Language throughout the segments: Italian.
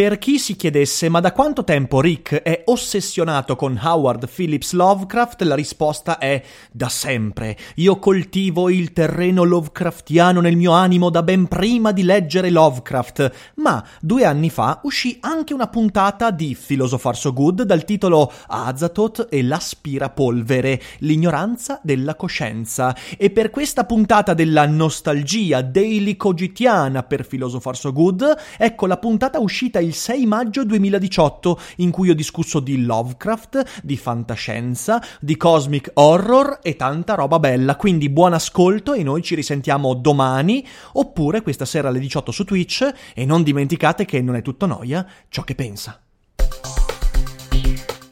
Per chi si chiedesse ma da quanto tempo Rick è ossessionato con Howard Phillips Lovecraft, la risposta è da sempre. Io coltivo il terreno Lovecraftiano nel mio animo da ben prima di leggere Lovecraft, ma due anni fa uscì anche una puntata di Philosopher So Good dal titolo Azathoth e l'aspirapolvere, l'ignoranza della coscienza. E per questa puntata della nostalgia daily cogitiana per Philosopher So Good, ecco la puntata uscita il il 6 maggio 2018, in cui ho discusso di Lovecraft, di fantascienza, di cosmic horror e tanta roba bella. Quindi buon ascolto e noi ci risentiamo domani, oppure questa sera alle 18 su Twitch. E non dimenticate che non è tutto noia ciò che pensa.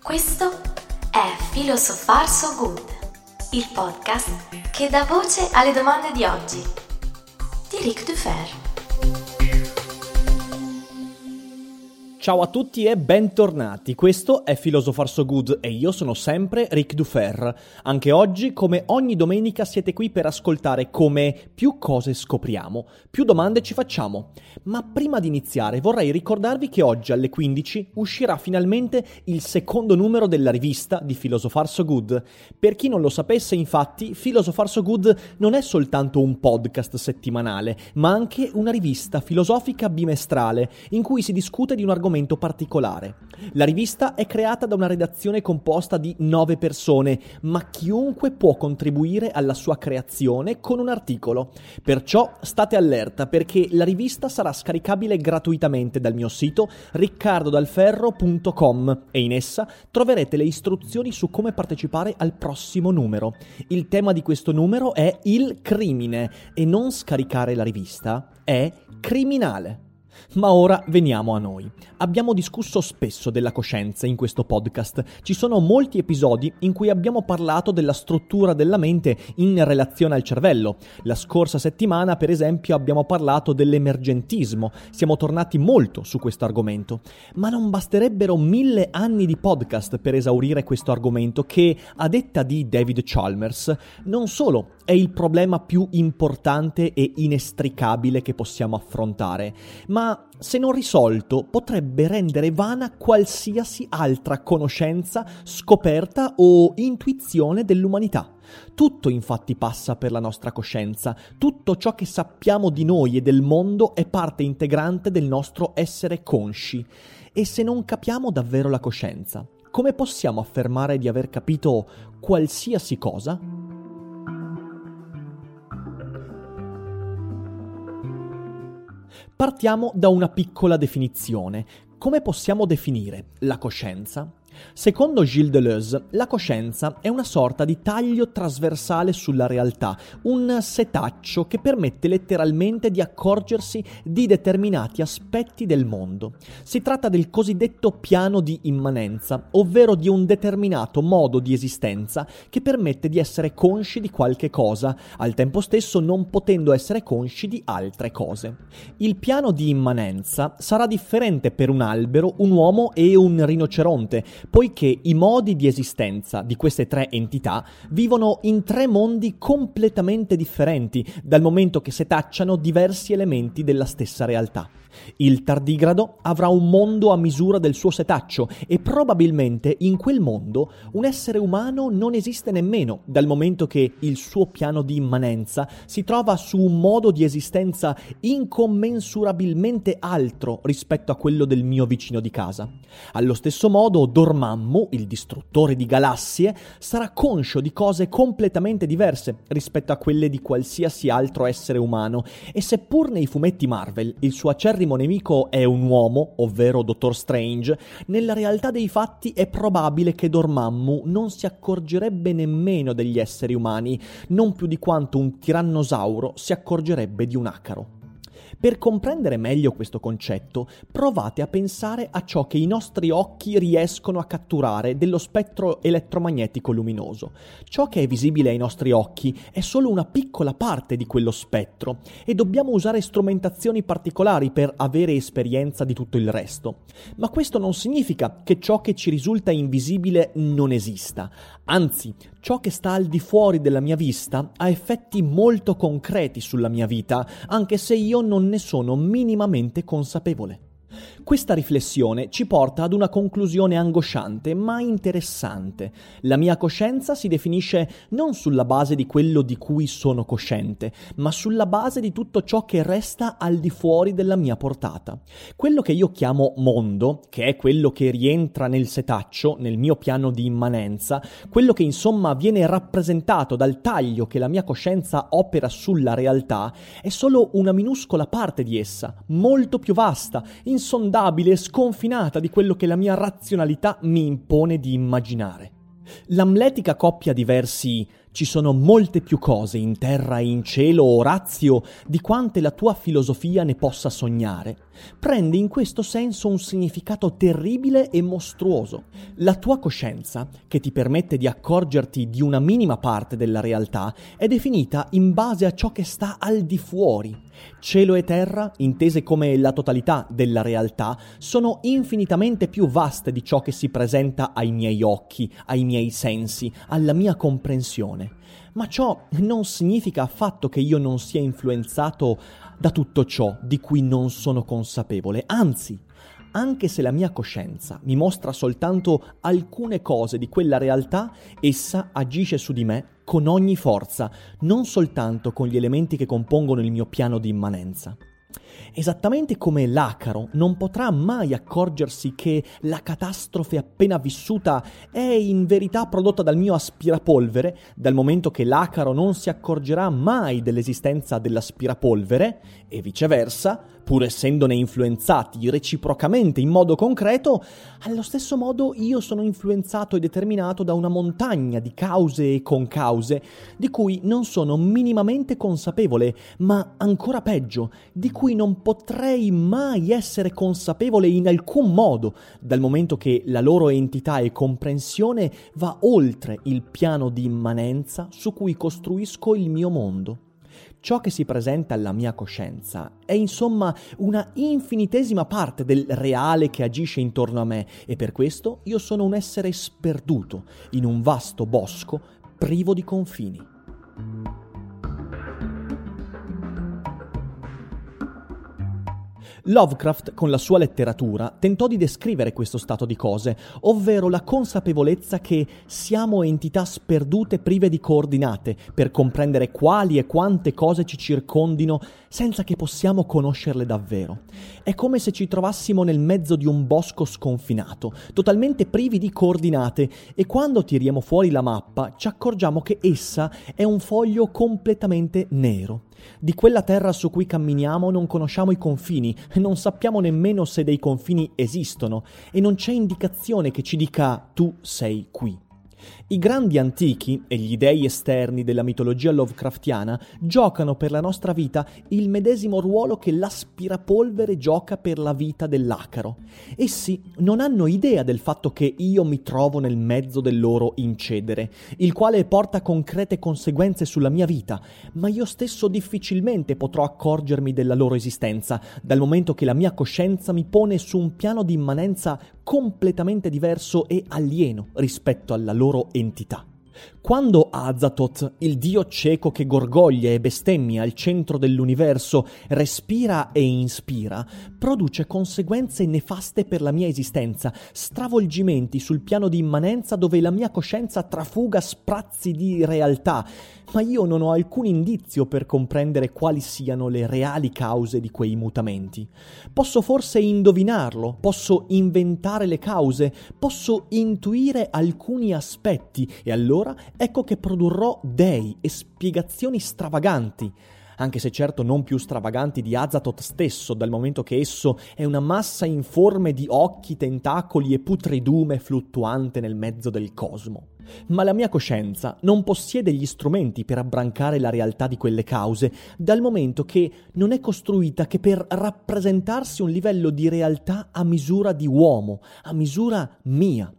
Questo è Philosopher So Good, il podcast che dà voce alle domande di oggi di Ric Dufer. Ciao a tutti e bentornati, questo è Philosopher So Good e io sono sempre Ric Dufer. Anche oggi, come ogni domenica, siete qui per ascoltare come più cose scopriamo, più domande ci facciamo. Ma prima di iniziare vorrei ricordarvi che oggi alle 15 uscirà finalmente il secondo numero della rivista di Philosopher So Good. Per chi non lo sapesse, infatti, Philosopher So Good non è soltanto un podcast settimanale, ma anche una rivista filosofica bimestrale in cui si discute di un argomento argomento particolare. La rivista è creata da una redazione composta di nove persone, ma chiunque può contribuire alla sua creazione con un articolo. Perciò state allerta perché la rivista sarà scaricabile gratuitamente dal mio sito riccardodalferro.com e in essa troverete le istruzioni su come partecipare al prossimo numero. Il tema di questo numero è il crimine e non scaricare la rivista è criminale. Ma ora veniamo a noi. Abbiamo discusso spesso della coscienza in questo podcast. Ci sono molti episodi in cui abbiamo parlato della struttura della mente in relazione al cervello. La scorsa settimana, per esempio, abbiamo parlato dell'emergentismo. Siamo tornati molto su questo argomento. Ma non basterebbero mille anni di podcast per esaurire questo argomento che, a detta di David Chalmers, non solo è il problema più importante e inestricabile che possiamo affrontare, ma se non risolto potrebbe rendere vana qualsiasi altra conoscenza, scoperta o intuizione dell'umanità. Tutto infatti passa per la nostra coscienza, tutto ciò che sappiamo di noi e del mondo è parte integrante del nostro essere consci. E se non capiamo davvero la coscienza, come possiamo affermare di aver capito qualsiasi cosa? Partiamo da una piccola definizione. Come possiamo definire la coscienza? Secondo Gilles Deleuze, la coscienza è una sorta di taglio trasversale sulla realtà, un setaccio che permette letteralmente di accorgersi di determinati aspetti del mondo. Si tratta del cosiddetto piano di immanenza, ovvero di un determinato modo di esistenza che permette di essere consci di qualche cosa, al tempo stesso non potendo essere consci di altre cose. Il piano di immanenza sarà differente per un albero, un uomo e un rinoceronte, poiché i modi di esistenza di queste tre entità vivono in tre mondi completamente differenti, dal momento che setacciano diversi elementi della stessa realtà. Il tardigrado avrà un mondo a misura del suo setaccio e probabilmente in quel mondo un essere umano non esiste nemmeno, dal momento che il suo piano di immanenza si trova su un modo di esistenza incommensurabilmente altro rispetto a quello del mio vicino di casa. Allo stesso modo Dormammu, il distruttore di galassie, sarà conscio di cose completamente diverse rispetto a quelle di qualsiasi altro essere umano e seppur nei fumetti Marvel il suo acerrimo nemico è un uomo, ovvero Dottor Strange, nella realtà dei fatti è probabile che Dormammu non si accorgerebbe nemmeno degli esseri umani, non più di quanto un tirannosauro si accorgerebbe di un acaro. Per comprendere meglio questo concetto, provate a pensare a ciò che i nostri occhi riescono a catturare dello spettro elettromagnetico luminoso. Ciò che è visibile ai nostri occhi è solo una piccola parte di quello spettro e dobbiamo usare strumentazioni particolari per avere esperienza di tutto il resto. Ma questo non significa che ciò che ci risulta invisibile non esista. Anzi, ciò che sta al di fuori della mia vista ha effetti molto concreti sulla mia vita, anche se io non ne sono minimamente consapevole. Questa riflessione ci porta ad una conclusione angosciante ma interessante. La mia coscienza si definisce non sulla base di quello di cui sono cosciente, ma sulla base di tutto ciò che resta al di fuori della mia portata. Quello che io chiamo mondo, che è quello che rientra nel setaccio, nel mio piano di immanenza, quello che insomma viene rappresentato dal taglio che la mia coscienza opera sulla realtà, è solo una minuscola parte di essa, molto più vasta, insondabile insondabile e sconfinata di quello che la mia razionalità mi impone di immaginare. L'amletica coppia di versi ci sono molte più cose in terra e in cielo, Orazio, di quante la tua filosofia ne possa sognare, prende in questo senso un significato terribile e mostruoso. La tua coscienza, che ti permette di accorgerti di una minima parte della realtà, è definita in base a ciò che sta al di fuori. Cielo e terra, intese come la totalità della realtà, sono infinitamente più vaste di ciò che si presenta ai miei occhi, ai miei sensi, alla mia comprensione. Ma ciò non significa affatto che io non sia influenzato da tutto ciò di cui non sono consapevole, anzi, anche se la mia coscienza mi mostra soltanto alcune cose di quella realtà, essa agisce su di me con ogni forza, non soltanto con gli elementi che compongono il mio piano di immanenza. Esattamente come l'acaro non potrà mai accorgersi che la catastrofe appena vissuta è in verità prodotta dal mio aspirapolvere, dal momento che l'acaro non si accorgerà mai dell'esistenza dell'aspirapolvere, e viceversa, pur essendone influenzati reciprocamente in modo concreto, allo stesso modo io sono influenzato e determinato da una montagna di cause e concause di cui non sono minimamente consapevole, ma ancora peggio, di cui non potrei mai essere consapevole in alcun modo, dal momento che la loro entità e comprensione va oltre il piano di immanenza su cui costruisco il mio mondo. Ciò che si presenta alla mia coscienza è insomma una infinitesima parte del reale che agisce intorno a me e per questo io sono un essere sperduto in un vasto bosco privo di confini. Lovecraft, con la sua letteratura, tentò di descrivere questo stato di cose, ovvero la consapevolezza che siamo entità sperdute prive di coordinate per comprendere quali e quante cose ci circondino senza che possiamo conoscerle davvero. È come se ci trovassimo nel mezzo di un bosco sconfinato, totalmente privi di coordinate, e quando tiriamo fuori la mappa ci accorgiamo che essa è un foglio completamente nero. Di quella terra su cui camminiamo non conosciamo i confini, non sappiamo nemmeno se dei confini esistono e non c'è indicazione che ci dica tu sei qui. I grandi antichi e gli dei esterni della mitologia Lovecraftiana giocano per la nostra vita il medesimo ruolo che l'aspirapolvere gioca per la vita dell'acaro. Essi non hanno idea del fatto che io mi trovo nel mezzo del loro incedere, il quale porta concrete conseguenze sulla mia vita, ma io stesso difficilmente potrò accorgermi della loro esistenza, dal momento che la mia coscienza mi pone su un piano di immanenza completamente diverso e alieno rispetto alla loro entità. Quando Azathoth, il dio cieco che gorgoglia e bestemmia al centro dell'universo, respira e inspira, produce conseguenze nefaste per la mia esistenza, stravolgimenti sul piano di immanenza dove la mia coscienza trafuga sprazzi di realtà, ma io non ho alcun indizio per comprendere quali siano le reali cause di quei mutamenti. Posso forse indovinarlo, posso inventare le cause, posso intuire alcuni aspetti? E allora ecco che produrrò dei e spiegazioni stravaganti anche se certo non più stravaganti di Azathoth stesso, dal momento che esso è una massa informe di occhi, tentacoli e putridume fluttuante nel mezzo del cosmo. Ma la mia coscienza non possiede gli strumenti per abbrancare la realtà di quelle cause, dal momento che non è costruita che per rappresentarsi un livello di realtà a misura di uomo, a misura mia.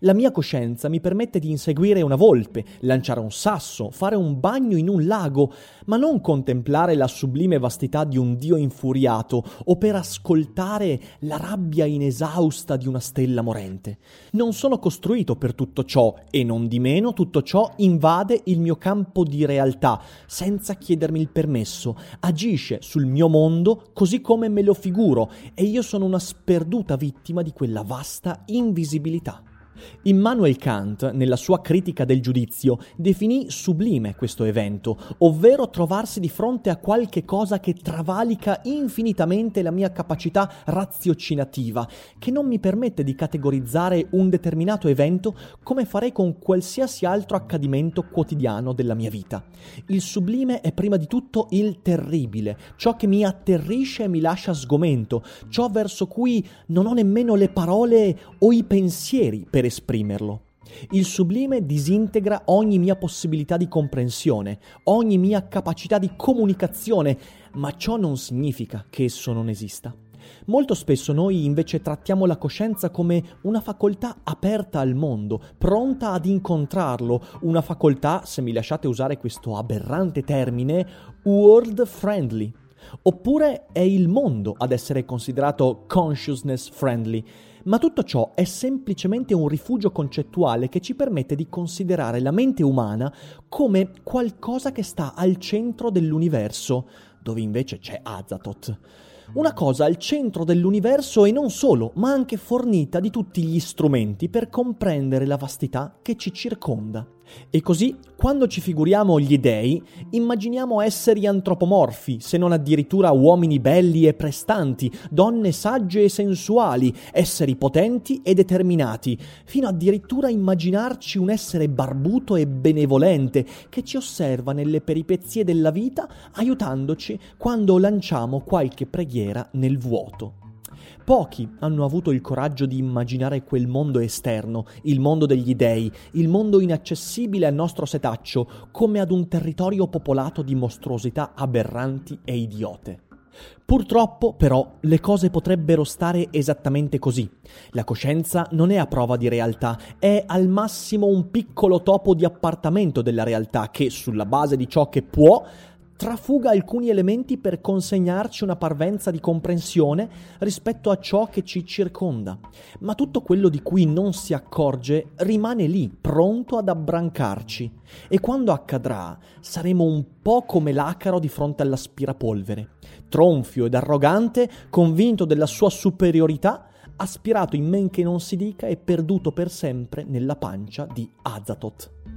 La mia coscienza mi permette di inseguire una volpe, lanciare un sasso, fare un bagno in un lago, ma non contemplare la sublime vastità di un Dio infuriato o per ascoltare la rabbia inesausta di una stella morente. Non sono costruito per tutto ciò e non di meno tutto ciò invade il mio campo di realtà senza chiedermi il permesso, agisce sul mio mondo così come me lo figuro e io sono una sperduta vittima di quella vasta invisibilità. Immanuel Kant, nella sua critica del giudizio, definì sublime questo evento, ovvero trovarsi di fronte a qualche cosa che travalica infinitamente la mia capacità raziocinativa, che non mi permette di categorizzare un determinato evento come farei con qualsiasi altro accadimento quotidiano della mia vita. Il sublime è prima di tutto il terribile, ciò che mi atterrisce e mi lascia sgomento, ciò verso cui non ho nemmeno le parole o i pensieri per esprimerlo. Il sublime disintegra ogni mia possibilità di comprensione, ogni mia capacità di comunicazione, ma ciò non significa che esso non esista. Molto spesso noi invece trattiamo la coscienza come una facoltà aperta al mondo, pronta ad incontrarlo, una facoltà, se mi lasciate usare questo aberrante termine, world friendly. Oppure è il mondo ad essere considerato consciousness friendly, ma tutto ciò è semplicemente un rifugio concettuale che ci permette di considerare la mente umana come qualcosa che sta al centro dell'universo, dove invece c'è Azathoth. Una cosa al centro dell'universo e non solo, ma anche fornita di tutti gli strumenti per comprendere la vastità che ci circonda. E così, quando ci figuriamo gli dei, immaginiamo esseri antropomorfi, se non addirittura uomini belli e prestanti, donne sagge e sensuali, esseri potenti e determinati, fino addirittura a immaginarci un essere barbuto e benevolente che ci osserva nelle peripezie della vita, aiutandoci quando lanciamo qualche preghiera nel vuoto. Pochi hanno avuto il coraggio di immaginare quel mondo esterno, il mondo degli dei, il mondo inaccessibile al nostro setaccio, come ad un territorio popolato di mostruosità aberranti e idiote. Purtroppo, però, le cose potrebbero stare esattamente così. La coscienza non è a prova di realtà, è al massimo un piccolo topo di appartamento della realtà che, sulla base di ciò che può, trafuga alcuni elementi per consegnarci una parvenza di comprensione rispetto a ciò che ci circonda, ma tutto quello di cui non si accorge rimane lì, pronto ad abbrancarci, e quando accadrà saremo un po' come l'acaro di fronte all'aspirapolvere, tronfio ed arrogante, convinto della sua superiorità, aspirato in men che non si dica e perduto per sempre nella pancia di Azathoth.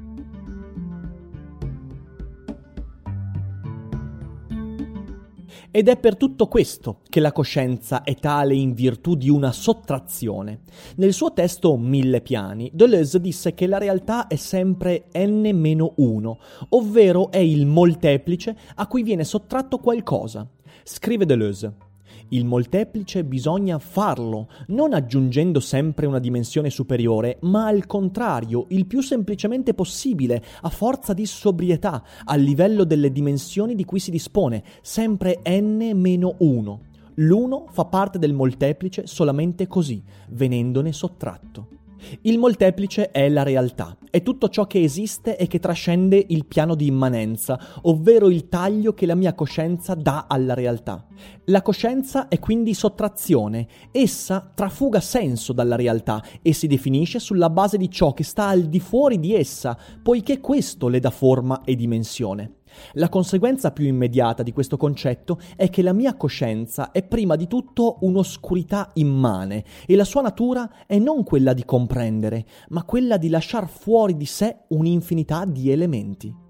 Ed è per tutto questo che la coscienza è tale in virtù di una sottrazione. Nel suo testo Mille piani, Deleuze disse che la realtà è sempre n-1, ovvero è il molteplice a cui viene sottratto qualcosa. Scrive Deleuze. Il molteplice bisogna farlo, non aggiungendo sempre una dimensione superiore, ma al contrario, il più semplicemente possibile, a forza di sobrietà, al livello delle dimensioni di cui si dispone, sempre n-1. L'uno fa parte del molteplice solamente così, venendone sottratto. Il molteplice è la realtà, è tutto ciò che esiste e che trascende il piano di immanenza, ovvero il taglio che la mia coscienza dà alla realtà. La coscienza è quindi sottrazione, essa trafuga senso dalla realtà e si definisce sulla base di ciò che sta al di fuori di essa, poiché questo le dà forma e dimensione. La conseguenza più immediata di questo concetto è che la mia coscienza è prima di tutto un'oscurità immane e la sua natura è non quella di comprendere, ma quella di lasciar fuori di sé un'infinità di elementi.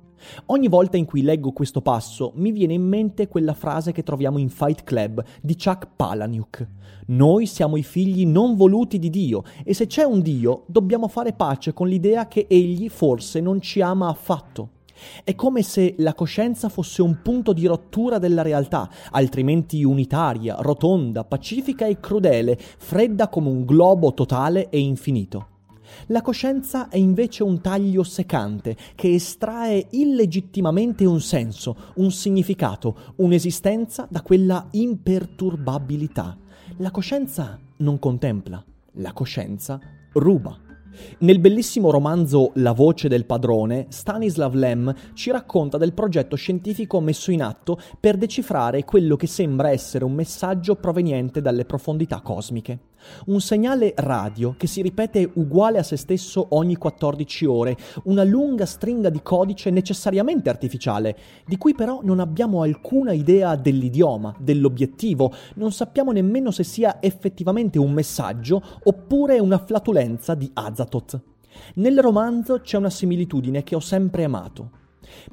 Ogni volta in cui leggo questo passo mi viene in mente quella frase che troviamo in Fight Club di Chuck Palahniuk. Noi siamo i figli non voluti di Dio e se c'è un Dio dobbiamo fare pace con l'idea che egli forse non ci ama affatto. È come se la coscienza fosse un punto di rottura della realtà, altrimenti unitaria, rotonda, pacifica e crudele, fredda come un globo totale e infinito. La coscienza è invece un taglio secante che estrae illegittimamente un senso, un significato, un'esistenza da quella imperturbabilità. La coscienza non contempla, la coscienza ruba. Nel bellissimo romanzo La voce del padrone, Stanislav Lem ci racconta del progetto scientifico messo in atto per decifrare quello che sembra essere un messaggio proveniente dalle profondità cosmiche. Un segnale radio che si ripete uguale a se stesso ogni 14 ore, una lunga stringa di codice necessariamente artificiale, di cui però non abbiamo alcuna idea dell'idioma, dell'obiettivo, non sappiamo nemmeno se sia effettivamente un messaggio oppure una flatulenza di Azatoth. Nel romanzo c'è una similitudine che ho sempre amato.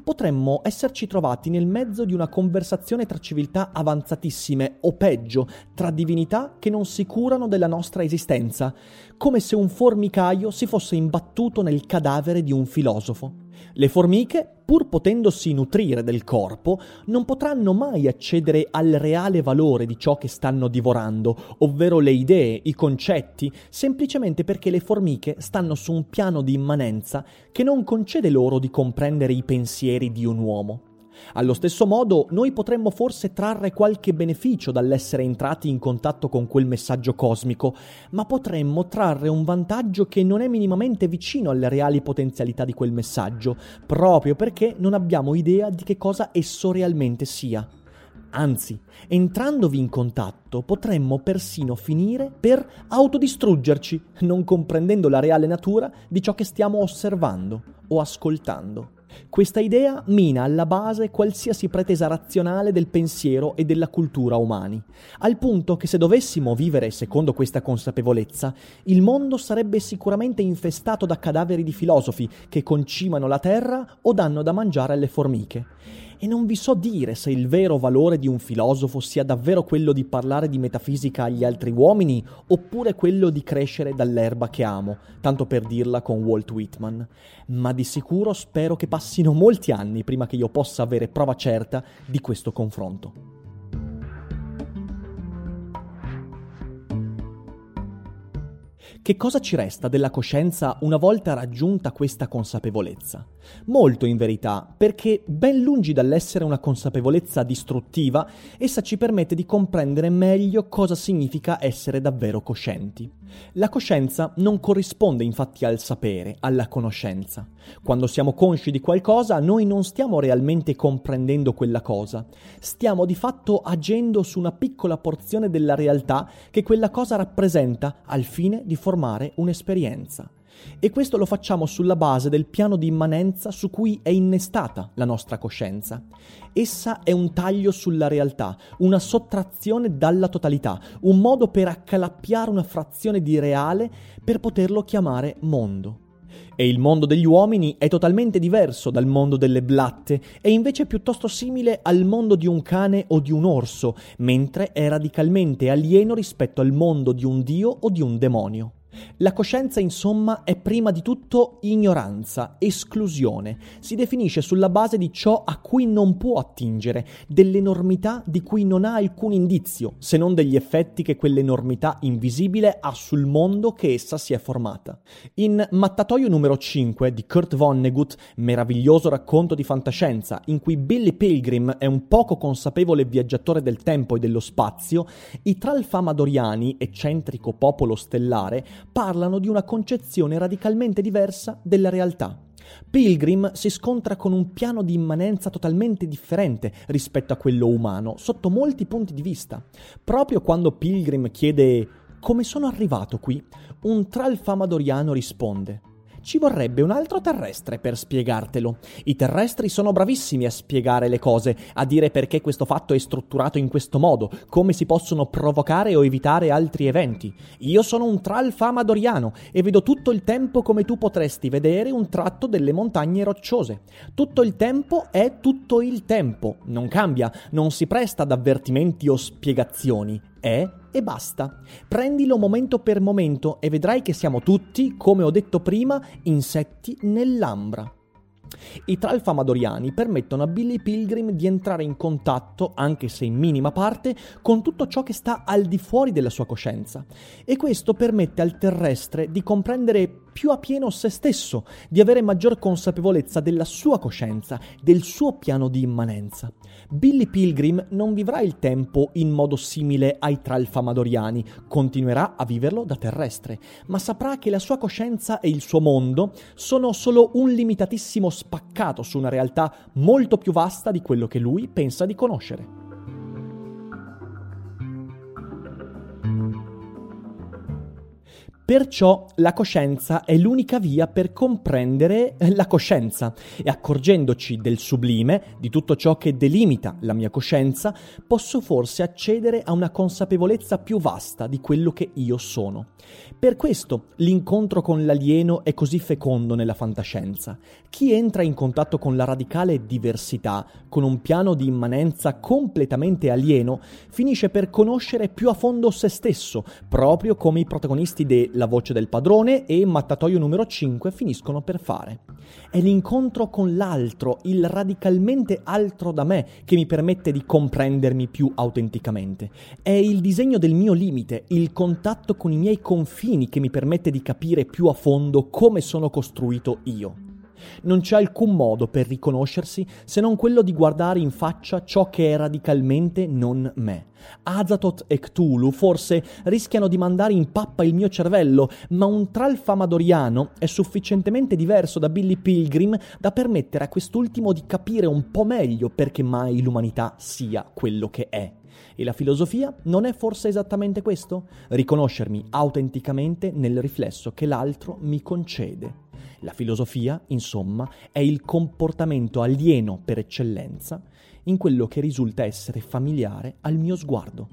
Potremmo esserci trovati nel mezzo di una conversazione tra civiltà avanzatissime, o peggio, tra divinità che non si curano della nostra esistenza, come se un formicaio si fosse imbattuto nel cadavere di un filosofo. Le formiche, pur potendosi nutrire del corpo, non potranno mai accedere al reale valore di ciò che stanno divorando, ovvero le idee, i concetti, semplicemente perché le formiche stanno su un piano di immanenza che non concede loro di comprendere i pensieri di un uomo. Allo stesso modo, noi potremmo forse trarre qualche beneficio dall'essere entrati in contatto con quel messaggio cosmico, ma potremmo trarre un vantaggio che non è minimamente vicino alle reali potenzialità di quel messaggio, proprio perché non abbiamo idea di che cosa esso realmente sia. Anzi, entrandovi in contatto potremmo persino finire per autodistruggerci, non comprendendo la reale natura di ciò che stiamo osservando o ascoltando. Questa idea mina alla base qualsiasi pretesa razionale del pensiero e della cultura umani, al punto che se dovessimo vivere secondo questa consapevolezza, il mondo sarebbe sicuramente infestato da cadaveri di filosofi che concimano la terra o danno da mangiare alle formiche e non vi so dire se il vero valore di un filosofo sia davvero quello di parlare di metafisica agli altri uomini oppure quello di crescere dall'erba che amo, tanto per dirla con Walt Whitman. Ma di sicuro spero che passino molti anni prima che io possa avere prova certa di questo confronto. Che cosa ci resta della coscienza una volta raggiunta questa consapevolezza? Molto in verità, perché ben lungi dall'essere una consapevolezza distruttiva, essa ci permette di comprendere meglio cosa significa essere davvero coscienti. La coscienza non corrisponde infatti al sapere, alla conoscenza. Quando siamo consci di qualcosa, noi non stiamo realmente comprendendo quella cosa, stiamo di fatto agendo su una piccola porzione della realtà che quella cosa rappresenta al fine di formare un'esperienza. E questo lo facciamo sulla base del piano di immanenza su cui è innestata la nostra coscienza. Essa è un taglio sulla realtà, una sottrazione dalla totalità, un modo per accalappiare una frazione di reale per poterlo chiamare mondo. E il mondo degli uomini è totalmente diverso dal mondo delle blatte, è invece piuttosto simile al mondo di un cane o di un orso, mentre è radicalmente alieno rispetto al mondo di un dio o di un demonio. La coscienza, insomma, è prima di tutto ignoranza, esclusione. Si definisce sulla base di ciò a cui non può attingere, dell'enormità di cui non ha alcun indizio, se non degli effetti che quell'enormità invisibile ha sul mondo che essa si è formata. In Mattatoio numero 5 di Kurt Vonnegut, meraviglioso racconto di fantascienza, in cui Billy Pilgrim è un poco consapevole viaggiatore del tempo e dello spazio, i Tralfamadoriani, eccentrico popolo stellare, parlano di una concezione radicalmente diversa della realtà. Pilgrim si scontra con un piano di immanenza totalmente differente rispetto a quello umano, sotto molti punti di vista. Proprio quando Pilgrim chiede come sono arrivato qui, un tralfamadoriano risponde ci vorrebbe un altro terrestre per spiegartelo. I terrestri sono bravissimi a spiegare le cose, a dire perché questo fatto è strutturato in questo modo, come si possono provocare o evitare altri eventi. Io sono un tralfamadoriano e vedo tutto il tempo come tu potresti vedere un tratto delle montagne rocciose. Tutto il tempo è tutto il tempo, non cambia, non si presta ad avvertimenti o spiegazioni, è e basta. Prendilo momento per momento e vedrai che siamo tutti, come ho detto prima, insetti nell'ambra. I tralfamadoriani permettono a Billy Pilgrim di entrare in contatto, anche se in minima parte, con tutto ciò che sta al di fuori della sua coscienza. E questo permette al terrestre di comprendere più a pieno se stesso, di avere maggior consapevolezza della sua coscienza, del suo piano di immanenza. Billy Pilgrim non vivrà il tempo in modo simile ai tralfamadoriani, continuerà a viverlo da terrestre, ma saprà che la sua coscienza e il suo mondo sono solo un limitatissimo spaccato su una realtà molto più vasta di quello che lui pensa di conoscere. Perciò la coscienza è l'unica via per comprendere la coscienza e accorgendoci del sublime, di tutto ciò che delimita la mia coscienza, posso forse accedere a una consapevolezza più vasta di quello che io sono. Per questo l'incontro con l'alieno è così fecondo nella fantascienza. Chi entra in contatto con la radicale diversità, con un piano di immanenza completamente alieno, finisce per conoscere più a fondo se stesso, proprio come i protagonisti de La voce del padrone e Mattatoio numero 5 finiscono per fare. È l'incontro con l'altro, il radicalmente altro da me, che mi permette di comprendermi più autenticamente. È il disegno del mio limite, il contatto con i miei confini che mi permette di capire più a fondo come sono costruito io. Non c'è alcun modo per riconoscersi se non quello di guardare in faccia ciò che è radicalmente non me. Azatoth e Cthulhu forse rischiano di mandare in pappa il mio cervello, ma un tralfamadoriano è sufficientemente diverso da Billy Pilgrim da permettere a quest'ultimo di capire un po' meglio perché mai l'umanità sia quello che è. E la filosofia non è forse esattamente questo? Riconoscermi autenticamente nel riflesso che l'altro mi concede. La filosofia, insomma, è il comportamento alieno per eccellenza in quello che risulta essere familiare al mio sguardo.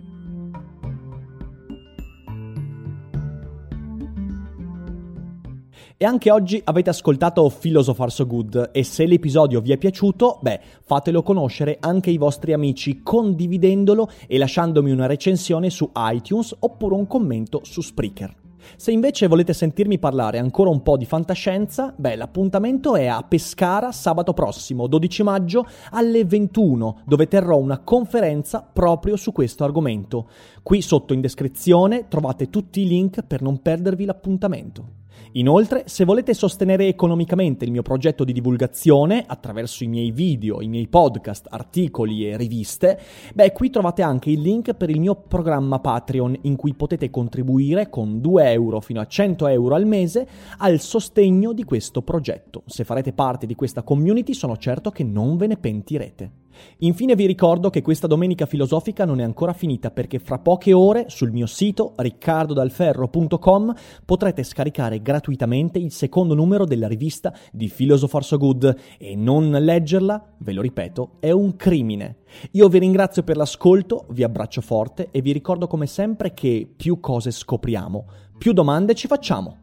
E anche oggi avete ascoltato Philosopher So Good e se l'episodio vi è piaciuto, beh, fatelo conoscere anche ai vostri amici condividendolo e lasciandomi una recensione su iTunes oppure un commento su Spreaker. Se invece volete sentirmi parlare ancora un po' di fantascienza, beh, l'appuntamento è a Pescara sabato prossimo, 12 maggio, alle 21, dove terrò una conferenza proprio su questo argomento. Qui sotto in descrizione trovate tutti i link per non perdervi l'appuntamento. Inoltre, se volete sostenere economicamente il mio progetto di divulgazione attraverso i miei video, i miei podcast, articoli e riviste, beh, qui trovate anche il link per il mio programma Patreon in cui potete contribuire con 2 euro fino a 100 euro al mese al sostegno di questo progetto. Se farete parte di questa community sono certo che non ve ne pentirete. Infine vi ricordo che questa domenica filosofica non è ancora finita perché fra poche ore sul mio sito riccardodalferro.com potrete scaricare gratuitamente il secondo numero della rivista di Philosopher So Good e non leggerla, ve lo ripeto, è un crimine. Io vi ringrazio per l'ascolto, vi abbraccio forte e vi ricordo come sempre che più cose scopriamo, più domande ci facciamo.